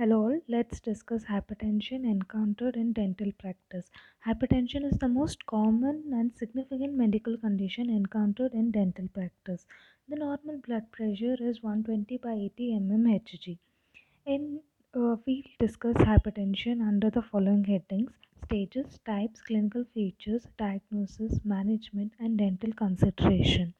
Hello, all. Let's discuss hypertension encountered in dental practice. Hypertension is the most common and significant medical condition encountered in dental practice. The normal blood pressure is 120 by 80 mmHg. In uh, we'll discuss hypertension under the following headings: stages, types, clinical features, diagnosis, management, and dental consideration.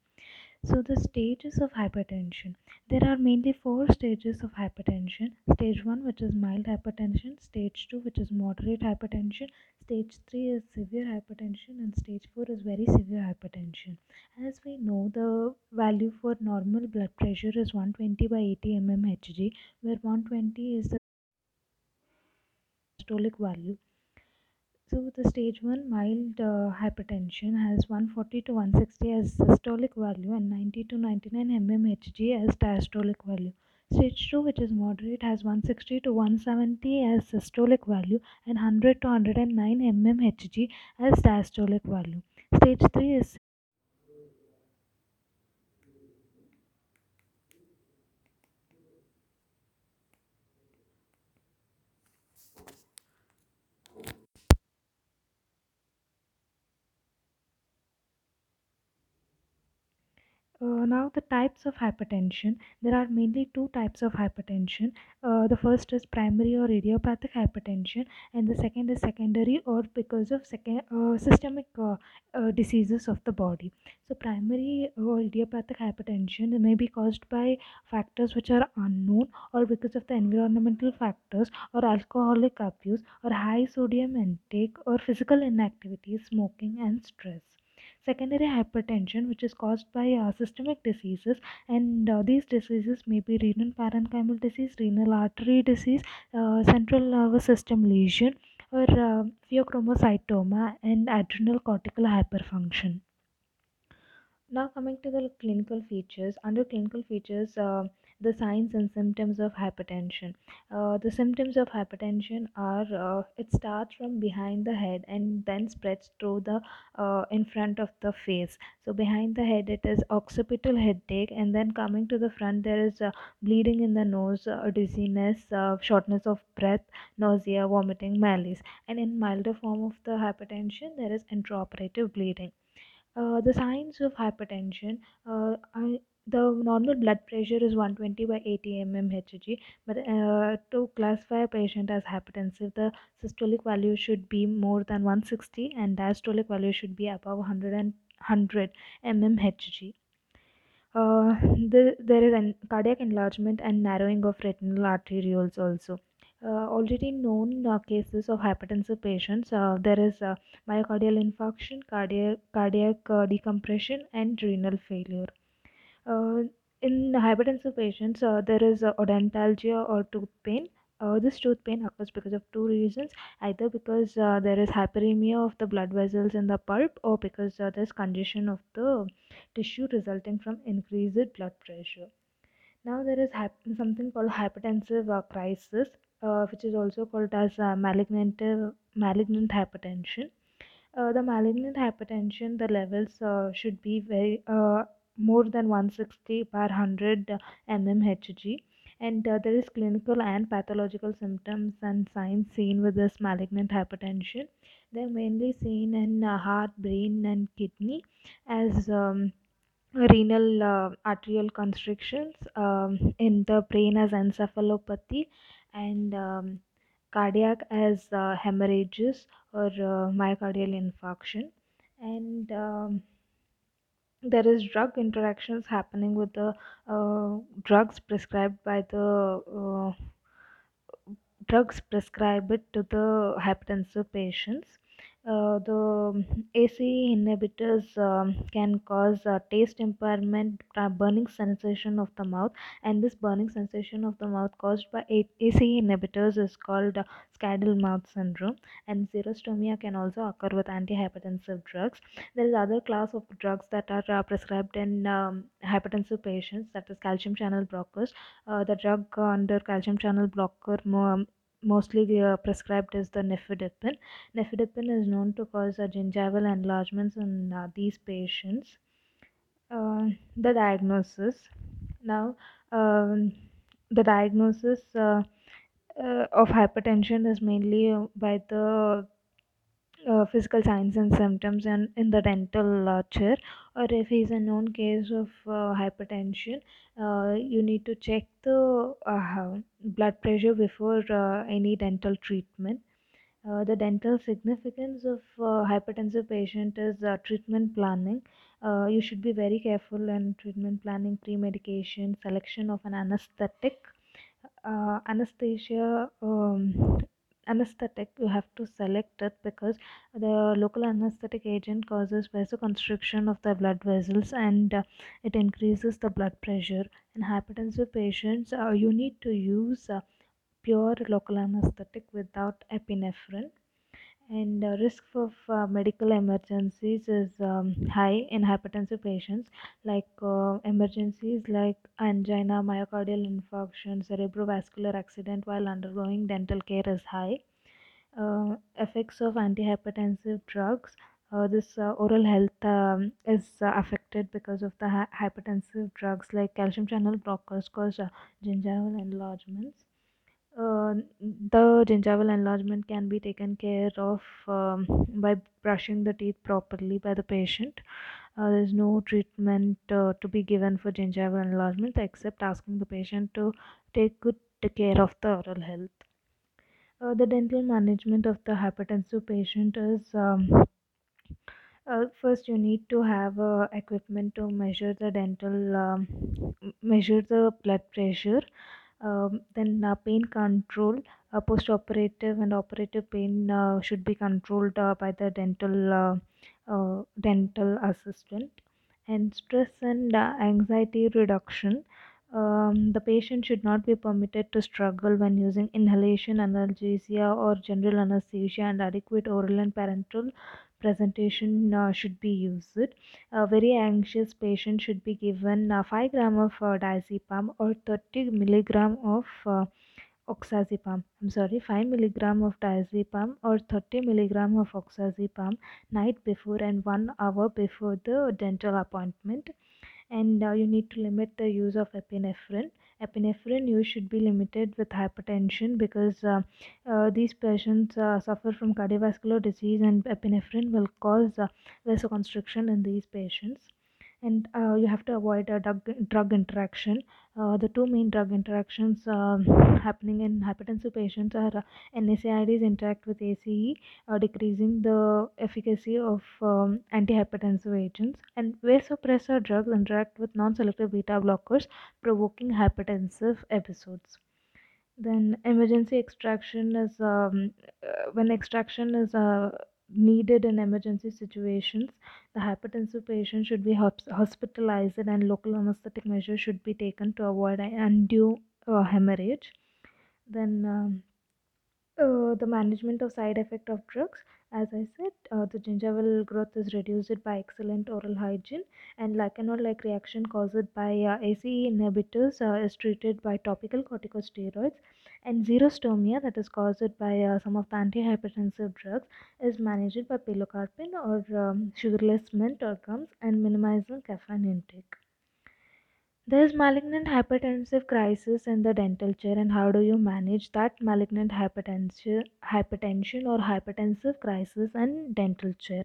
So, the stages of hypertension. There are mainly four stages of hypertension. Stage 1, which is mild hypertension, stage 2, which is moderate hypertension, stage 3 is severe hypertension, and stage 4 is very severe hypertension. As we know, the value for normal blood pressure is 120 by 80 mmHg, where 120 is the systolic value so the stage 1 mild uh, hypertension has 140 to 160 as systolic value and 90 to 99 mmHg as diastolic value. Stage 2 which is moderate has 160 to 170 as systolic value and 100 to 109 mmHg as diastolic value. Stage 3 is Uh, now the types of hypertension. There are mainly two types of hypertension. Uh, the first is primary or idiopathic hypertension, and the second is secondary or because of second uh, systemic uh, uh, diseases of the body. So primary or idiopathic hypertension may be caused by factors which are unknown or because of the environmental factors or alcoholic abuse or high sodium intake or physical inactivity, smoking and stress secondary hypertension which is caused by uh, systemic diseases and uh, these diseases may be renal parenchymal disease renal artery disease uh, central nervous system lesion or uh, pheochromocytoma and adrenal cortical hyperfunction. Now coming to the clinical features, under clinical features, uh, the signs and symptoms of hypertension. Uh, the symptoms of hypertension are uh, it starts from behind the head and then spreads through the uh, in front of the face. So behind the head it is occipital headache and then coming to the front there is uh, bleeding in the nose, uh, dizziness, uh, shortness of breath, nausea, vomiting, malaise. And in milder form of the hypertension there is intraoperative bleeding. Uh, the signs of hypertension. Uh, the normal blood pressure is 120 by 80 mmHg, but uh, to classify a patient as hypertensive, the systolic value should be more than 160 and diastolic value should be above 100 and 100 mmHg. Uh, the, there is an cardiac enlargement and narrowing of retinal arterioles also. Uh, already known uh, cases of hypertensive patients, uh, there is myocardial infarction, cardiac, cardiac uh, decompensation, and renal failure. Uh, in hypertensive patients, uh, there is uh, odontalgia or tooth pain. Uh, this tooth pain occurs because of two reasons either because uh, there is hyperemia of the blood vessels in the pulp or because uh, there's congestion of the tissue resulting from increased blood pressure. Now there is something called hypertensive uh, crisis, uh, which is also called as uh, malignant malignant hypertension. Uh, the malignant hypertension, the levels uh, should be very uh, more than 160 per 100 mmHg, and uh, there is clinical and pathological symptoms and signs seen with this malignant hypertension. They're mainly seen in uh, heart, brain, and kidney as um, renal uh, arterial constrictions um, in the brain as encephalopathy and um, cardiac as uh, hemorrhages or uh, myocardial infarction and um, there is drug interactions happening with the uh, drugs prescribed by the uh, drugs prescribed to the hypertensive patients. Uh, the ACE inhibitors um, can cause uh, taste impairment, uh, burning sensation of the mouth, and this burning sensation of the mouth caused by ACE inhibitors is called uh, scalded mouth syndrome. And xerostomia can also occur with antihypertensive drugs. There is other class of drugs that are uh, prescribed in um, hypertensive patients, that is calcium channel blockers. The drug under calcium channel blocker mo- mostly uh, prescribed is the nifedipine. Nifedipine is known to cause uh, gingival enlargements in uh, these patients. Uh, the diagnosis now um, the diagnosis uh, uh, of hypertension is mainly by the uh, physical signs and symptoms and in the dental uh, chair or if he's a known case of uh, hypertension uh, you need to check the uh, blood pressure before any dental treatment the dental significance of hypertensive patient is treatment planning. You should be very careful in treatment planning, pre-medication, selection of an anesthetic. Anesthesia, um, anesthetic, you have to select it because the local anesthetic agent causes vasoconstriction of the blood vessels and uh, it increases the blood pressure. In hypertensive patients, uh, you need to use uh, pure local anesthetic without epinephrine and the risk of uh, medical emergencies is um, high in hypertensive patients. Like uh, emergencies like angina myocardial infarction cerebrovascular accident while undergoing dental care is high. Uh, effects of antihypertensive drugs uh, this uh, oral health um, is uh, affected because of the hy- hypertensive drugs like calcium channel blockers cause uh, gingival enlargements uh, the gingival enlargement can be taken care of um, by brushing the teeth properly by the patient. Uh, there's no treatment uh, to be given for gingival enlargement except asking the patient to take good care of the oral health. Uh, the dental management of the hypertensive patient is um, uh, first you need to have uh, equipment to measure the dental um, measure the blood pressure um, then uh, pain control uh, post-operative and operative pain uh, should be controlled uh, by the dental uh, uh, dental assistant. And stress and anxiety reduction um, the patient should not be permitted to struggle when using inhalation analgesia or general anesthesia and adequate oral and parenteral presentation uh, should be used. A very anxious patient should be given uh, 5 gram of uh, diazepam or 30 milligram of uh, oxazepam. I'm sorry 5 milligram of diazepam or 30 milligram of oxazepam night before and 1 hour before the dental appointment. And uh, you need to limit the use of epinephrine epinephrine use should be limited with hypertension because uh, uh, these patients uh, suffer from cardiovascular disease and epinephrine will cause uh, vasoconstriction in these patients and uh, you have to avoid a drug, drug interaction uh, the two main drug interactions um happening in hypertensive patients are uh, NSAIDs interact with ACE, uh, decreasing the efficacy of um, antihypertensive agents, and vasopressor drugs interact with non-selective beta blockers, provoking hypertensive episodes. Then emergency extraction is um, uh, when extraction is uh, needed in emergency situations. The hypertensive patient should be hospitalized and local anesthetic measures should be taken to avoid undue uh, hemorrhage. Then um, uh, the management of side effect of drugs as i said uh, the gingival growth is reduced by excellent oral hygiene and lichen like reaction caused by uh, ace inhibitors uh, is treated by topical corticosteroids and xerostomia that is caused by uh, some of the antihypertensive drugs is managed by pilocarpine or um, sugarless mint or gums and minimizing caffeine intake there's malignant hypertensive crisis in the dental chair, and how do you manage that malignant hypertension, hypertension or hypertensive crisis in dental chair?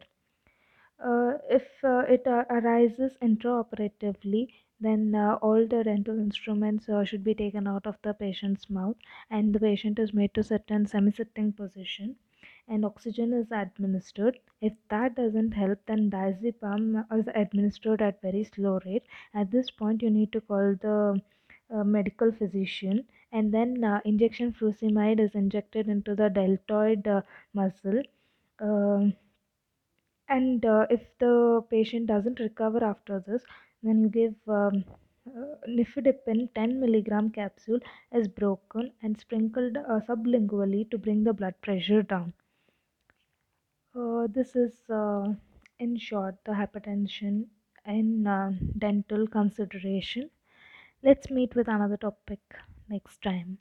Uh, if uh, it uh, arises intraoperatively, then all the dental instruments should be taken out of the patient's mouth, and the patient is made to sit in semi-sitting position, and oxygen is administered. If that doesn't help, then diazepam is administered at very slow rate. At this point, you need to call the medical physician, and then uh, injection furosemide is injected into the deltoid uh, muscle. And uh, if the patient doesn't recover after this, then you give um, uh, nifedipine 10 milligram capsule as broken and sprinkled uh, sublingually to bring the blood pressure down. Uh, this is, uh, in short, the hypertension in uh, dental consideration. Let's meet with another topic next time.